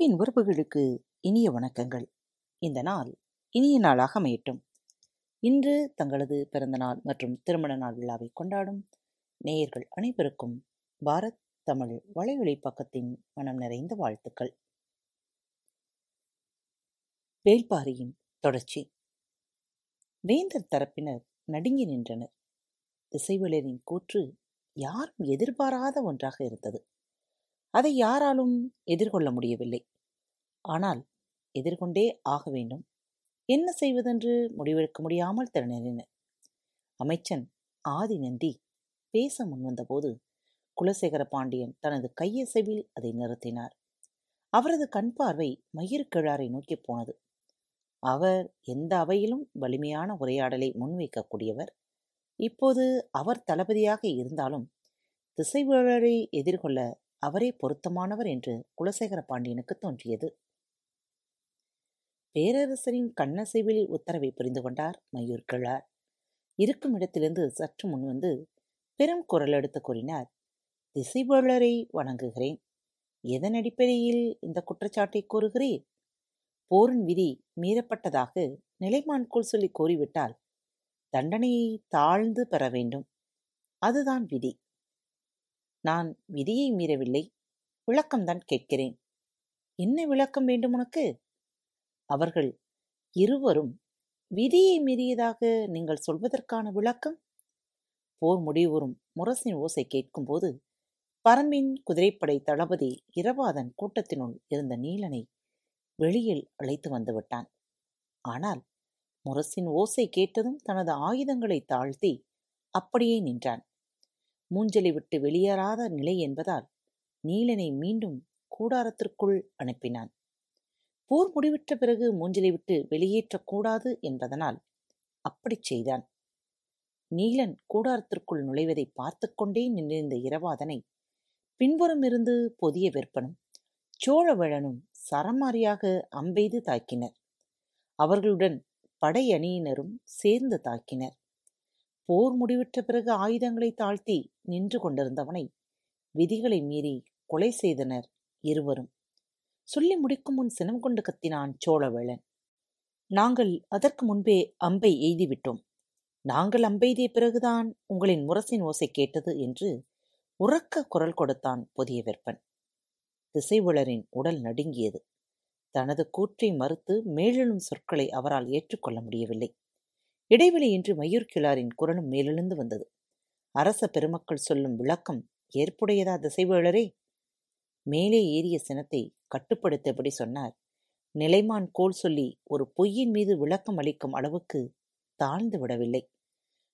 அன்பின் உறவுகளுக்கு இனிய வணக்கங்கள். இந்த நாள் இனிய நாளாக அமையட்டும். இன்று தங்களது பிறந்தநாள் மற்றும் திருமண நாள் விழாவை கொண்டாடும் நேயர்கள் அனைவருக்கும் பாரத் தமிழ் வலையொலி பக்கத்தின் மனம் நிறைந்த வாழ்த்துக்கள். வேள்பாரியின் தொடர்ச்சி. வேந்தர் தரப்பினர் நடுங்கி நின்றனர். திசைவேலரின் கூற்று யாரும் எதிர்பாராத ஒன்றாக இருந்தது. அதை யாராலும் எதிர்கொள்ள முடியவில்லை. ஆனால் எதிர்கொண்டே ஆக வேண்டும். என்ன செய்வதென்று முடிவெடுக்க முடியாமல் திறனினர் அமைச்சன் ஆதி நந்தி பேச முன்வந்தபோது குலசேகர பாண்டியன் தனது கையசைவில் அதை நிறுத்தினார். அவரது கண் பார்வை மயிர்கிழாரை நோக்கி போனது. அவர் எந்த அவையிலும் வலிமையான உரையாடலை முன்வைக்கக்கூடியவர் இப்போது அவர் தளபதியாக இருந்தாலும் திசைவேழரை எதிர்கொள்ள அவரே பொருத்தமானவர் என்று குலசேகர பாண்டியனுக்கு தோன்றியது. பேரரசரின் கண்ணசைவில் உத்தரவை புரிந்து கொண்டார் மயூர் கிழார். இருக்கும் இடத்திலிருந்து சற்று முன்வந்து பெரும் குரல் எடுத்து கூறினார் திசைவேழரை வணங்குகிறேன். எதன் அடிப்படையில் இந்த குற்றச்சாட்டை கூறுகிறேன் போரின் விதி மீறப்பட்டதாக நிலைமான்கோள் சொல்லி கூறிவிட்டால் தண்டனையை தாழ்ந்து பெற வேண்டும். அதுதான் விதி. நான் விதியை மீறவில்லை. விளக்கம்தான் கேட்கிறேன். என்ன விளக்கம் வேண்டும் உனக்கு? அவர்கள் இருவரும் விதியை மீறியதாக நீங்கள் சொல்வதற்கான விளக்கம்? போர் முடிவுறும் முரசின் ஓசை கேட்கும்போது பரம்பின் குதிரைப்படை தளபதி இரவாதன் கூட்டத்தினுள் இருந்த நீலனை வெளியில் அழைத்து வந்துவிட்டான் ஆனால் முரசின் ஓசை கேட்டதும் தனது ஆயுதங்களை தாழ்த்தி அப்படியே நின்றான். மூஞ்சலை விட்டு வெளியேறாத நிலை என்பதால் நீலனை மீண்டும் கூடாரத்திற்குள் அனுப்பினான். போர் முடிவிட்ட பிறகு மூஞ்சலை விட்டு வெளியேற்றக்கூடாது என்பதனால் அப்படிச் செய்தான். நீலன் கூடாரத்திற்குள் நுழைவதை பார்த்து கொண்டே நின்றிருந்த இரவாதனை பின்புறம் இருந்து பொதிய விற்பனும் சோழவேழனும் சரமாரியாக அம்பெய்து தாக்கினர். அவர்களுடன் படையணியினரும் சேர்ந்து தாக்கினர். போர் முடிவிட்ட பிறகு ஆயுதங்களை தாழ்த்தி நின்று கொண்டிருந்தவனை விதிகளை மீறி கொலை செய்தனர் இருவரும். சொல்லி முடிக்கும் முன் சினம் கொண்டு கத்தினான் சோழவேளன். நாங்கள் அதற்கு முன்பே அம்பை எய்திவிட்டோம். நாங்கள் அம்பெய்திய பிறகுதான் உங்களின் முரசின் ஓசை கேட்டது என்று உறக்க குரல் கொடுத்தான் புதிய வெப்பன் திசைவுளரின் உடல் நடுங்கியது. தனது கூற்றை மறுத்து மேலெழும் சொற்களை அவரால் ஏற்றுக்கொள்ள முடியவில்லை. இடைவெளியின்றி மயூர் கிளாரின் குரலும் மேலெழுந்து வந்தது. அரச பெருமக்கள் சொல்லும் விளக்கம் ஏற்புடையதா திசைவேளரே? மேலே ஏறிய சினத்தை கட்டுப்படுத்தபடி சொன்னார். நிலைமான் கோல் சொல்லி ஒரு பொய்யின் மீது விளக்கம் அளிக்கும் அளவுக்கு தாழ்ந்து விடவில்லை.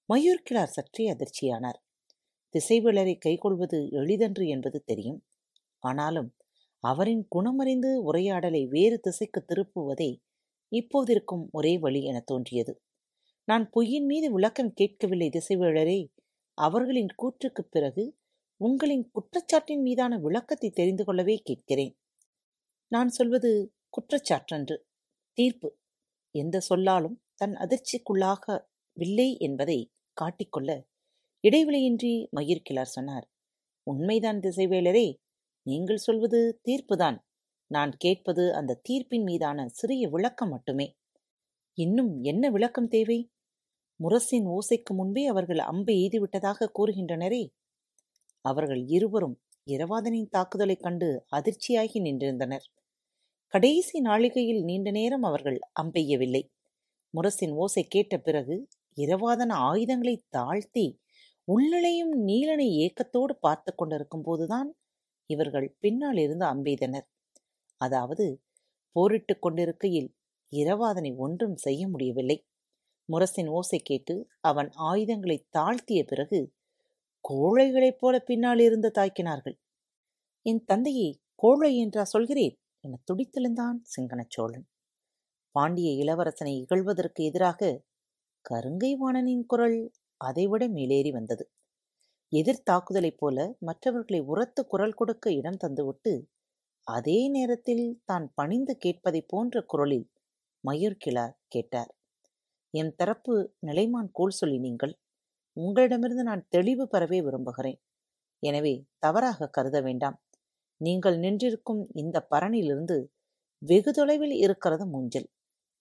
மயூர்கிழார் சற்றே அதிர்ச்சியானார். திசைவேளரை கைகொள்வது எளிதன்று என்பது தெரியும். ஆனாலும் அவரின் குணமறிந்து உரையாடலை வேறு திசைக்கு திருப்புவதே இப்போதிருக்கும் ஒரே வழி என தோன்றியது. நான் பொய்யின் மீது விளக்கம் கேட்கவில்லை திசைவேழரே அவர்களின் கூற்றுக்குப் பிறகு உங்களின் குற்றச்சாட்டின் மீதான விளக்கத்தை தெரிந்து கொள்ளவே கேட்கிறேன். நான் சொல்வது குற்றச்சாற்றன்று. தீர்ப்பு. எந்த சொல்லாலும் தன் அதிர்ச்சிக்குள்ளாகவில்லை என்பதை காட்டிக்கொள்ள இடைவெளியின்றி மயிர்கிழார் சொன்னார். உண்மைதான் திசைவேலரே நீங்கள் சொல்வது தீர்ப்புதான். நான் கேட்பது அந்த தீர்ப்பின் மீதான சிறிய விளக்கம் மட்டுமே. இன்னும் என்ன விளக்கம் தேவை? முரசின் ஓசைக்கு முன்பே அவர்கள் அம்பை எய்துவிட்டதாக கூறுகின்றனரே. அவர்கள் இருவரும் இரவாதனின் தாக்குதலைக் கண்டு அதிர்ச்சியாகி நின்றிருந்தனர். கடைசி நாளிகையில் நீண்ட நேரம் அவர்கள் அம்பெய்யவில்லை. முரசின் ஓசை கேட்ட பிறகு இரவாதன ஆயுதங்களை தாழ்த்தி உள்ளளையும் நீலனை ஏக்கத்தோடு பார்த்து கொண்டிருக்கும் போதுதான் இவர்கள் பின்னால் இருந்து அம்பெய்தனர். அதாவது போரிட்டுக் கொண்டிருக்கையில் இரவாதனை ஒன்றும் செய்ய முடியவில்லை. முரசின் ஓசை கேட்டு அவன் ஆயுதங்களை தாழ்த்திய பிறகு கோழைகளைப் போல பின்னால் இருந்து தாக்கினார்கள். என் தந்தையை கோழை என்றா சொல்கிறேன் என துடித்தெழுந்தான் சிங்கனச்சோழன் பாண்டிய இளவரசனை இகழ்வதற்கு எதிராக கருங்கை வாணனின் குரல் அதைவிட மேலேறி வந்தது. எதிர்த்தாக்குதலைப் போல மற்றவர்களை உரத்து குரல் கொடுக்க இடம் தந்துவிட்டு அதே நேரத்தில் தான் பணிந்து கேட்பதைப் போன்ற குரலில் மயூர்கிழார் கேட்டார். என் தரப்பு நிலைமான் கோல் சொல்லி நீங்கள் உங்களிடமிருந்து நான் தெளிவு பெறவே விரும்புகிறேன். எனவே தவறாக கருத வேண்டாம். நீங்கள் நின்றிருக்கும் இந்த பரணிலிருந்து வெகு தொலைவில் இருக்கிறது மூஞ்சல்.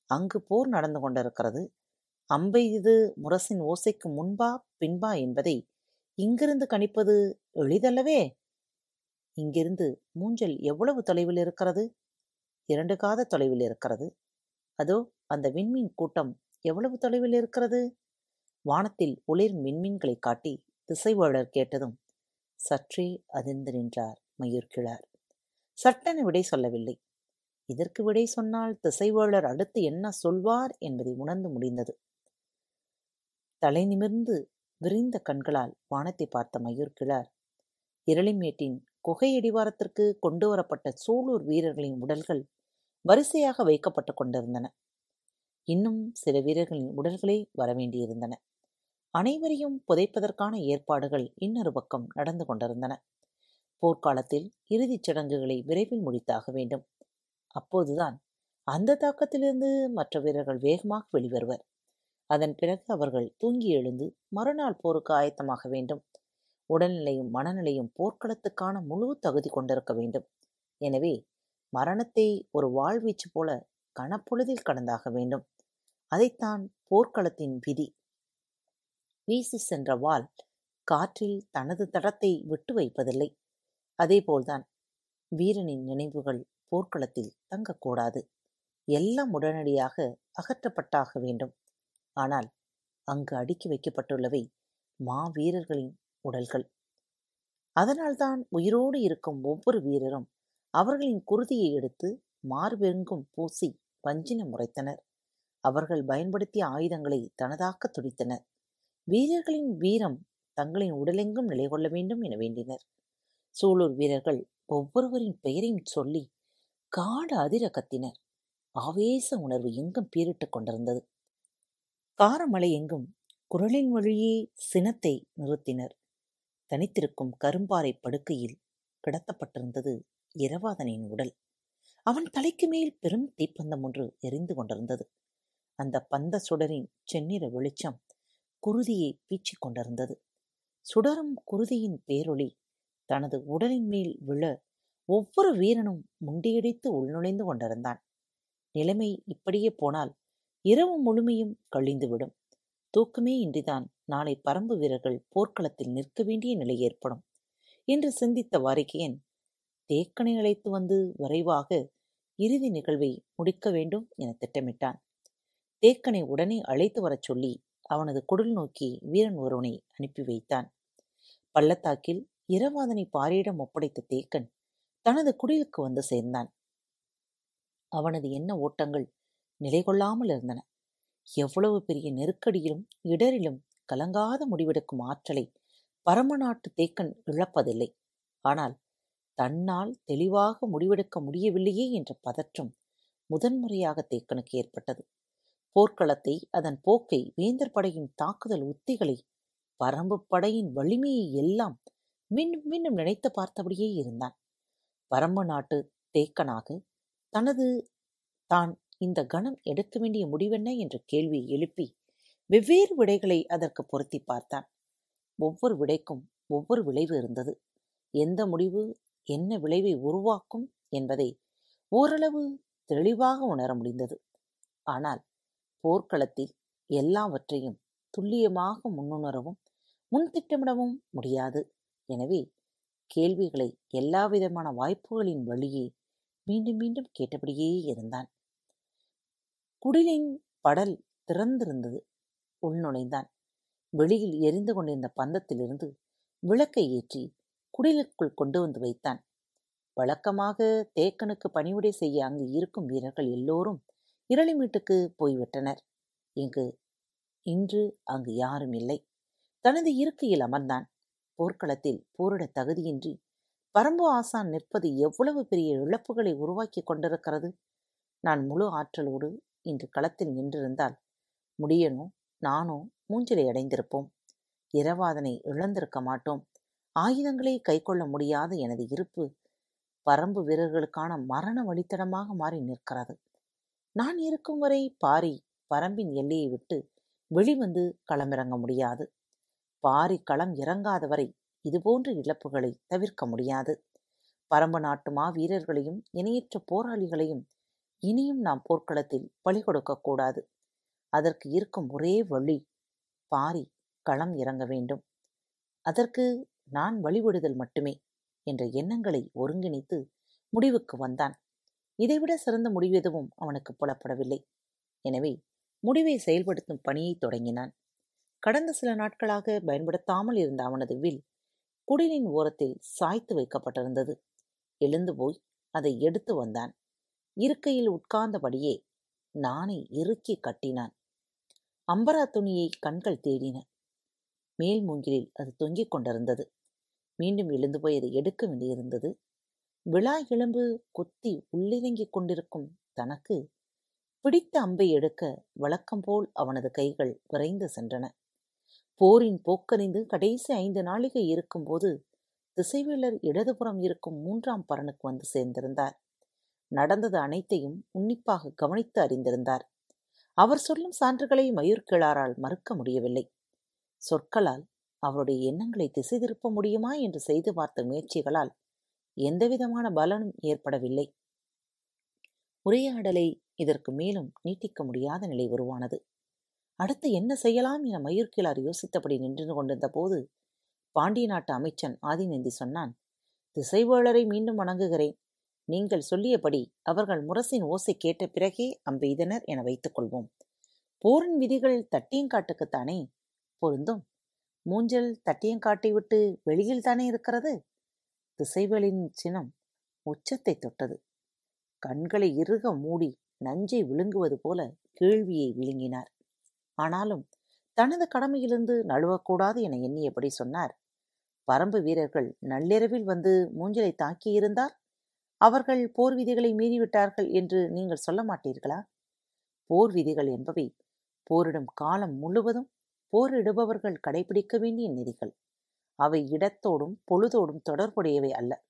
அங்கு போர் நடந்து கொண்டிருக்கிறது. அம்பை இது முரசின் ஓசைக்கு முன்பா பின்பா என்பதை இங்கிருந்து கணிப்பது எளிதல்லவே? இங்கிருந்து மூஞ்சல் எவ்வளவு தொலைவில் இருக்கிறது? இரண்டு காத தொலைவில் இருக்கிறது. அதோ அந்த விண்மீன் கூட்டம் எவ்வளவு தொலைவில் இருக்கிறது? வானத்தில் ஒளிர் மின்மீன்களை காட்டி திசைவாளர் கேட்டதும் சற்றே அதிர்ந்து நின்றார் மயூர்கிழார் சட்டென விடை சொல்லவில்லை. இதற்கு விடை சொன்னால் திசைவாளர் அடுத்து என்ன சொல்வார் என்பதை உணர்ந்து முடிந்தது. தலை நிமிர்ந்து விரிந்த கண்களால் வானத்தை பார்த்த மயூர்கிழார் இரளிமேட்டின் குகை அடிவாரத்திற்கு கொண்டு வரப்பட்ட சூலூர் வீரர்களின் உடல்கள் வரிசையாக வைக்கப்பட்டு கொண்டிருந்தன. இன்னும் சில வீரர்களின் உடல்களே வரவேண்டியிருந்தன. அனைவரையும் புதைப்பதற்கான ஏற்பாடுகள் இன்னொரு பக்கம் நடந்து கொண்டிருந்தன. போர்க்காலத்தில் இறுதிச் சடங்குகளை விரைவில் முடித்தாக வேண்டும். அப்போதுதான் அந்த தாக்கத்திலிருந்து மற்ற வீரர்கள் வேகமாக வெளிவருவர். அதன் பிறகு அவர்கள் தூங்கி எழுந்து மறுநாள் போருக்கு ஆயத்தமாக வேண்டும். உடல்நிலையும் மனநிலையும் போர்க்களத்துக்கான முழு தகுதி கொண்டிருக்க வேண்டும். எனவே மரணத்தை ஒரு வாழ்வீச்சு போல கனப்பொழுதில் கடந்தாக வேண்டும். அதைத்தான் போர்க்களத்தின் விதி. வீசி சென்ற வால் காற்றில் தனது தடத்தை விட்டு வைப்பதில்லை. அதேபோல்தான் வீரனின் நினைவுகள் போர்க்களத்தில் தங்கக்கூடாது. எல்லாம் உடனடியாக அகற்றப்பட்டாக வேண்டும். ஆனால் அங்கு அடுக்கி வைக்கப்பட்டுள்ளவை மாவீரர்களின் உடல்கள். அதனால்தான் உயிரோடு இருக்கும் ஒவ்வொரு வீரரும் அவர்களின் குருதியை எடுத்து மார்பெங்கும் பூசி வஞ்சினம் முறைத்தனர் அவர்கள் பயன்படுத்திய ஆயுதங்களை தனதாக்க துடித்தனர். வீரர்களின் வீரம் தங்களின் உடலெங்கும் நிலை கொள்ள வேண்டும் என வேண்டினர். சூலூர் வீரர்கள் ஒவ்வொருவரின் பெயரையும் சொல்லி காடு அதிர கத்தினர். ஆவேச உணர்வு எங்கும் பீரிட்டுக் கொண்டிருந்தது. காரமலை எங்கும் குரலின் வழியே சினத்தை நிறுத்தினர். தனித்திருக்கும் கரும்பாறை படுக்கையில் கிடத்தப்பட்டிருந்தது இரவாதனின் உடல். அவன் தலைக்கு மேல் பெரும் தீப்பந்தம் ஒன்று எரிந்து கொண்டிருந்தது. அந்த பந்த சுடரின் செந்நிற வெளிச்சம் குருதியை பீச்சிக் கொண்டிருந்தது. சுடரும் குருதியின் பேரொளி தனது உடலின் மேல் விழ ஒவ்வொரு வீரனும் முண்டியடித்து உள்நுழைந்து கொண்டிருந்தான். நிலைமை இப்படியே போனால் இரவு முழுமையும் கழிந்துவிடும். தூக்கமே இன்றிதான் நாளை பரம்பு வீரர்கள் போர்க்களத்தில் நிற்க வேண்டிய நிலை ஏற்படும் என்று சிந்தித்த வாரிகையன் தேக்கனை அழைத்து வந்து விரைவாக இறுதி நிகழ்வை முடிக்க வேண்டும் என திட்டமிட்டான். தேக்கனை உடனே அழைத்து வரச் சொல்லி அவனது குடல் நோக்கி வீரன் ஒருவனை அனுப்பி வைத்தான். பள்ளத்தாக்கில் இரவாதனை பாரியிடம் ஒப்படைத்த தேக்கன் தனது குடிலுக்கு வந்து சேர்ந்தான். அவனது எண்ண ஓட்டங்கள் நிலை கொள்ளாமல் இருந்தன. எவ்வளவு பெரிய நெருக்கடியிலும் இடரிலும் கலங்காத முடிவெடுக்கும் ஆற்றலை பரமநாட்டு தேக்கன் இழப்பதில்லை. ஆனால் தன்னால் தெளிவாக முடிவெடுக்க முடியவில்லையே என்ற பதற்றம் முதன்முறையாக தேக்கனுக்கு ஏற்பட்டது. போர்க்களத்தை அதன் போக்கை வேந்தர் படையின் தாக்குதல் உத்திகளை பரம்பு படையின் வலிமையை எல்லாம் மீண்டும் மீண்டும் நினைத்து பார்த்தபடியே இருந்தான். பரம்பு நாட்டு தேக்கனாக தனது தான் இந்த கணம் எடுக்க வேண்டிய முடிவென்ன? என்ற கேள்வியை எழுப்பி வெவ்வேறு விடைகளை அதற்கு பொருத்தி பார்த்தான். ஒவ்வொரு விடைக்கும் ஒவ்வொரு விளைவு இருந்தது. எந்த முடிவு என்ன விளைவை உருவாக்கும் என்பதை ஓரளவு தெளிவாக உணர முடிந்தது. ஆனால் போர்க்களத்தில் எல்லாவற்றையும் துல்லியமாக முன்னுணரவும் முன்திட்டமிடவும் முடியாது. எனவே கேள்விகளை எல்லாவிதமான வாய்ப்புகளின் வழியே மீண்டும் மீண்டும் கேட்டபடியே இருந்தான். குடிலின் படல் திறந்திருந்தது. உள்நுழைந்தான். வெளியில் எரிந்து கொண்டிருந்த பந்தத்திலிருந்து விளக்கை ஏற்றி குடிலுக்குள் கொண்டு வந்து வைத்தான். வழக்கமாக தேக்கனுக்கு பணிவிடை செய்ய அங்கு இருக்கும் வீரர்கள் எல்லோரும் இரளிமீட்டுக்கு போய்விட்டனர். இங்கு இன்று அங்கு யாரும் இல்லை. தனது இருக்கையில் அமர்ந்தான். போர்க்களத்தில் போரிட தகுதியின்றி பரம்பு ஆசான் நிற்பது எவ்வளவு பெரிய இழப்புகளை உருவாக்கி கொண்டிருக்கிறது? நான் முழு ஆற்றலோடு இன்று களத்தில் நின்றிருந்தால் முடியனோ? நானோ மூஞ்சலை அடைந்திருப்போம். இரவாதனை இழந்திருக்க மாட்டோம். ஆயுதங்களை கைக்கொள்ள முடியாத எனது இருப்பு பரம்பு வீரர்களுக்கான மரண வழித்தடமாக மாறி நிற்கிறது. நான் இருக்கும் வரை பாரி பரம்பின் எல்லையை விட்டு வெளிவந்து களமிறங்க முடியாது. பாரி களம் இறங்காத வரை இதுபோன்ற இழப்புகளை தவிர்க்க முடியாது. பரம்பு நாட்டு மாவீரர்களையும் இணையற்ற போராளிகளையும் இனியும் நாம் போர்க்களத்தில் பலி கொடுக்கக்கூடாது அதற்கு இருக்கும் ஒரே வழி பாரி களம் இறங்க வேண்டும். அதற்கு நான் வழிவிடுதல் மட்டுமே என்ற எண்ணங்களை ஒருங்கிணைத்து முடிவுக்கு வந்தான். இதைவிட சிறந்த முடிவு எதுவும் அவனுக்கு புலப்படவில்லை. எனவே முடிவை செயல்படுத்தும் பணியை தொடங்கினான். கடந்த சில நாட்களாக பயன்படுத்தாமல் இருந்த அவனது வில் குடிலின் ஓரத்தில் சாய்த்து வைக்கப்பட்டிருந்தது. எழுந்து போய் அதை எடுத்து வந்தான். இருக்கையில் உட்கார்ந்தபடியே நானை இறுக்கி கட்டினான். அம்பரா துணியை கண்கள் தேடின. மேல் மூங்கிலில் அது தொங்கிக் கொண்டிருந்தது. மீண்டும் எழுந்து போய் அதை எடுக்க வேண்டியிருந்தது. விழா எலும்பு கொத்தி உள்ளிறங்கிக் கொண்டிருக்கும் தனக்கு பிடித்த அம்பை எடுக்க வழக்கம்போல் அவனது கைகள் விரைந்து சென்றன. போரின் போக்கறிந்து கடைசி ஐந்து நாளிகை இருக்கும்போது திசைவேலர் இடதுபுறம் இருக்கும் மூன்றாம் பரனுக்கு வந்து சேர்ந்திருந்தார். நடந்தது அனைத்தையும் உன்னிப்பாக கவனித்து அறிந்திருந்தார். அவர் சொல்லும் சான்றுகளை மயூர்கிழாரால் மறுக்க முடியவில்லை. சொற்களால் அவருடைய எண்ணங்களை திசை திருப்ப முடியுமா என்று செய்து பார்த்த முயற்சிகளால் எந்தவிதமான பலனும் ஏற்படவில்லை. உரையாடலை இதற்கு மேலும் நீட்டிக்க முடியாத நிலை உருவானது. அடுத்து என்ன செய்யலாம் என மயூர்கிழார் யோசித்தபடி நின்று கொண்டிருந்த போது பாண்டிய நாட்டு அமைச்சன் ஆதிநந்தி சொன்னான் திசைவேளரை மீண்டும் வணங்குகிறேன். நீங்கள் சொல்லியபடி அவர்கள் முரசின் ஓசை கேட்ட பிறகே அம்பெய்தனர் என வைத்துக் கொள்வோம். போரின் விதிகள் தட்டியங்காட்டுக்குத்தானே? பொருந்தும். மூஞ்சல் தட்டியங்காட்டை விட்டு வெளியில் தானே இருக்கிறது? திசைகளின் சினம் உச்சத்தை தொட்டது. கண்களை இறுக மூடி நஞ்சை விழுங்குவது போல கேள்வியை விழுங்கினார். ஆனாலும் தனது கடமையிலிருந்து நழுவக்கூடாது என எண்ணியபடி சொன்னார். பரம்பு வீரர்கள் நள்ளிரவில் வந்து மூஞ்சலை தாக்கியிருந்தால் அவர்கள் போர் விதிகளை மீறிவிட்டார்கள் என்று நீங்கள் சொல்ல மாட்டீர்களா? போர் விதிகள் என்பவை போரிடும் காலம் முழுவதும் போரிடுபவர்கள் கடைபிடிக்க வேண்டிய நெறிகள் அவை இடத்தோடும் பொழுதோடும் தொடர்புடையவை அல்ல.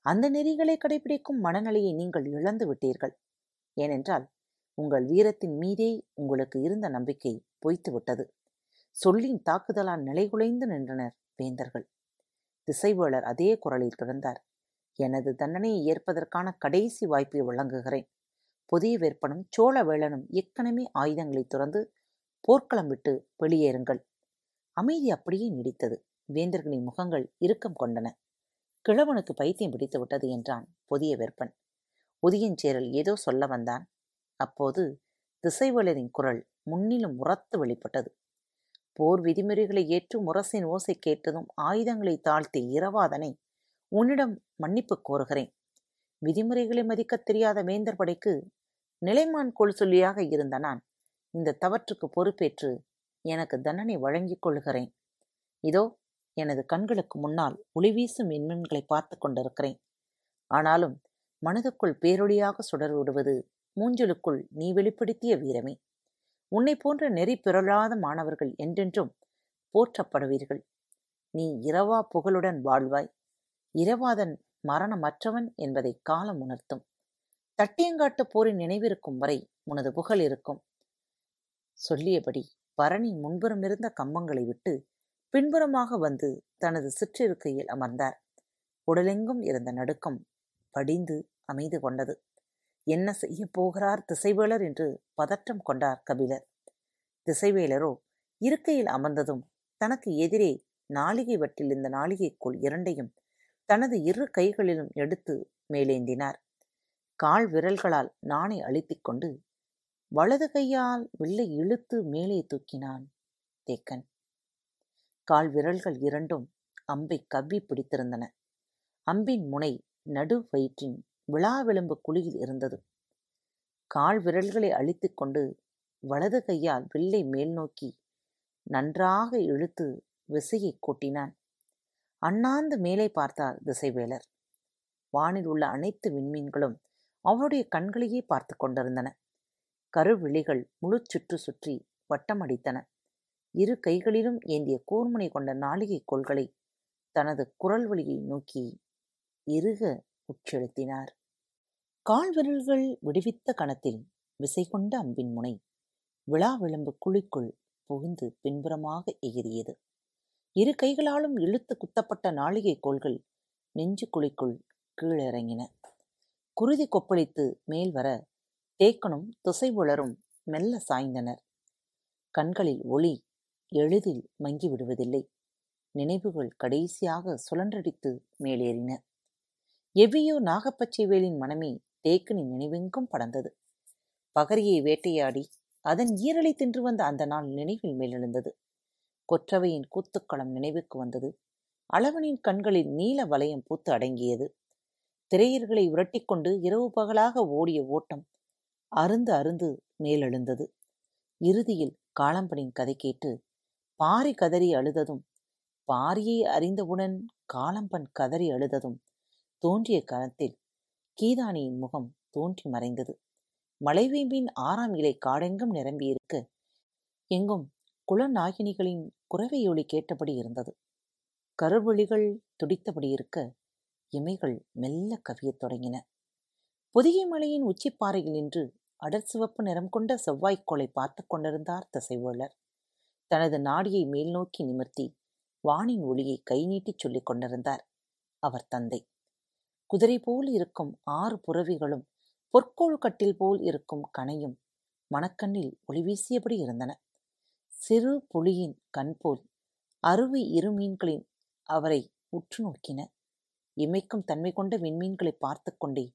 அந்த நெறிகளை கடைபிடிக்கும் மனநிலையை நீங்கள் இழந்து விட்டீர்கள். ஏனென்றால் உங்கள் வீரத்தின் மீதே உங்களுக்கு இருந்த நம்பிக்கை பொய்த்துவிட்டது. சொல்லின் தாக்குதலால் நிலைகுலைந்து நின்றனர் வேந்தர்கள். திசைவேளர் அதே குரலில் தொடர்ந்தார் எனது தண்டனையை ஏற்பதற்கான கடைசி வாய்ப்பை வழங்குகிறேன். புதிய வேற்பனும் சோழ வேளனும் ஏற்கனவே ஆயுதங்களை துறந்து போர்க்களம் விட்டு வெளியேறுங்கள். அமைதி அப்படியே நீடித்தது. வேந்தர்களின் முகங்கள் இறுக்கம் கொண்டன. கிழவனுக்கு பைத்தியம் பிடித்து விட்டது என்றான் புதிய வெப்பன் உதியஞ்சேரல் ஏதோ சொல்ல வந்தான். அப்போது திசைவளரின் குரல் முன்னிலும் உரத்து வெளிப்பட்டது. போர் விதிமுறைகளை ஏற்று முரசின் ஓசை கேட்டதும் ஆயுதங்களை தாழ்த்தி இரவாதனை உன்னிடம் மன்னிப்பு கோருகிறேன். விதிமுறைகளை மதிக்கத் தெரியாத வேந்தர் படைக்கு நிலைமான் கொள் சொல்லியாக இருந்த நான் இந்த தவற்றுக்கு பொறுப்பேற்று எனக்கு தண்டனை வழங்கிக் கொள்கிறேன் இதோ எனது கண்களுக்கு முன்னால் ஒளிவீசும் மின்மீன்களை பார்த்து கொண்டிருக்கிறேன். ஆனாலும் மனதுக்குள் பேரொழியாக சுடர் விடுவது மூஞ்சலுக்குள் நீ வெளிப்படுத்திய வீரமே. உன்னை போன்ற நெறி பிறழாத மாணவர்கள் என்றென்றும் போற்றப்படுவீர்கள். நீ இரவா புகழுடன் வாழ்வாய். இரவாதன் மரணமற்றவன் என்பதை காலம் உணர்த்தும். தட்டியங்காட்டு போரின் நினைவிருக்கும் வரை உனது புகழ் இருக்கும். சொல்லியபடி பரணி முன்புறமிருந்த கம்பங்களை விட்டு பின்புறமாக வந்து தனது சிற்றிருக்கையில் அமர்ந்தார். உடலெங்கும் இருந்த நடுக்கம் படிந்து அமைந்து கொண்டது. என்ன செய்ய போகிறார் திசைவேலர் என்று பதற்றம் கொண்டார் கபிலர். திசைவேலரோ இருக்கையில் அமர்ந்ததும் தனக்கு எதிரே நாளிகை வட்டில் இந்த நாளிகைக்குள் இரண்டையும் தனது இரு கைகளிலும் எடுத்து மேலேந்தினார். கால் விரல்களால் நாணை அழுத்திக் கொண்டு வலது கையால் வில்லை இழுத்து மேலே தூக்கினான் தேக்கன். கால் விரல்கள் இரண்டும் அம்பை கவ்வி பிடித்திருந்தன. அம்பின் முனை நடு வயிற்றின் விழாவெலும்பு குழியில் இருந்தது. கால் விரல்களை அழித்துக் கொண்டு வலது கையால் வில்லை மேல் நோக்கி நன்றாக இழுத்து விசையை கொட்டினான். அண்ணாந்து மேலே பார்த்தார் திசைவேலர். வானில் உள்ள அனைத்து விண்மீன்களும் அவருடைய கண்களையே பார்த்து கொண்டிருந்தன. கருவிழிகள் முழு சுற்று சுற்றி வட்டமடித்தன. இரு கைகளிலும் ஏந்திய கூர்முனை கொண்ட நாளிகை கோள்களை தனது குரல் வழியை நோக்கி இறுக உட்செலுத்தினார். கால்விரல்கள் விடுவித்த கணத்தில் விசை கொண்ட அம்பின் முனை விழா விளம்பு குழிக்குள் புகுந்து பின்புறமாக எகிரியது இரு கைகளாலும் இழுத்து குத்தப்பட்ட நாளிகை கோள்கள் நெஞ்சு குழிக்குள் கீழிறங்கின. குருதி கொப்பளித்து மேல் வர தேக்கனும் துசைவுளரும் மெல்ல சாய்ந்தனர். கண்களில் ஒளி எளிதில் மங்கி விடுவதில்லை. நினைவுகள் கடைசியாக சுழன்றடித்து மேலேறின. எவ்வியோ நாகப்பச்சைவேலின் மனமே தேக்கனின் நினைவெங்கும் படர்ந்தது. பகரியை வேட்டையாடி அதன் ஈரலை தின்று வந்த அந்த நாள் நினைவில் மேலெழுந்தது. கொற்றவையின் கூத்துக்களம் நினைவுக்கு வந்தது. அளவனின் கண்களில் நீல வலயம் பூத்து அடங்கியது. திரையர்களை உரட்டிக்கொண்டு இரவு பகலாக ஓடிய ஓட்டம் அருந்து அருந்து மேலெழுந்தது. இறுதியில் காளம்பனின் கதை கேட்டு பாரி கதறி அழுததும் பாரியை அறிந்தவுடன் காலம்பன் கதறி அழுததும் தோன்றிய கணத்தில் கீதானியின் முகம் தோன்றி மறைந்தது. மலைவேம்பின் ஆறாம் இலை காடெங்கும் நிரம்பியிருக்க எங்கும் குலநாகினிகளின் குறவையொலி கேட்டபடி இருந்தது. கருவொளிகள் துடித்தபடி இருக்க இமைகள் மெல்ல கவியத் தொடங்கின. புதிய மலையின் உச்சிப்பாறையில் நின்று அடர் சிவப்பு நிறம் கொண்ட செவ்வாய்க்கோளை பார்த்து கொண்டிருந்தார் தசைவேளர் தனது நாடியை மேல் நோக்கி நிமிர்த்தி வானின் ஒளியை கை நீட்டிச் சொல்லிக் கொண்டிருந்தார் அவர் தந்தை. குதிரை போல் இருக்கும் ஆறு புறவிகளும் பொற்கோள் கட்டில் போல் இருக்கும் கனையும் மணக்கண்ணில் ஒளி வீசியபடி இருந்தன. சிறு புலியின் கண் போல் அருவி இரு மீன்களின் அவரை உற்று நோக்கின. இமைக்கும் தன்மை கொண்ட விண்மீன்களை பார்த்து கொண்டே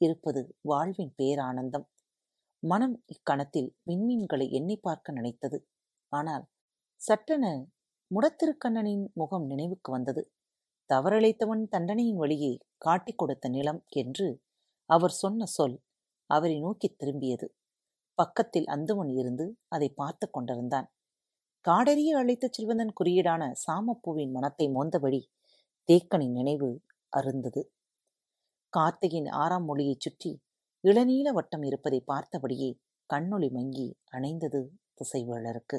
இருப்பது வாழ்வின் பேரானந்தம். மனம் இக்கணத்தில் விண்மீன்களை எண்ணி பார்க்க நினைத்தது. ஆனால் சட்டென முடத்திருக்கண்ணனின் முகம் நினைவுக்கு வந்தது. தவறளித்தவன் தண்டனையின் வழியே காட்டிக் கொடுத்த நிலம் என்று அவர் சொன்ன சொல் அவரை நோக்கி திரும்பியது. பக்கத்தில் அந்தவன் இருந்து அதை பார்த்து கொண்டிருந்தான். காடறிய அழைத்துச் செல்வதன் குறியீடான சாமப்பூவின் மனத்தை மோந்தபடி தேக்கனின் நினைவு அருந்தது. கார்த்திகின் ஆறாம் மொழியைச் சுற்றி இளநீல வட்டம் இருப்பதை பார்த்தபடியே கண்ணொளி மங்கி அணைந்தது திசைவேளருக்கு.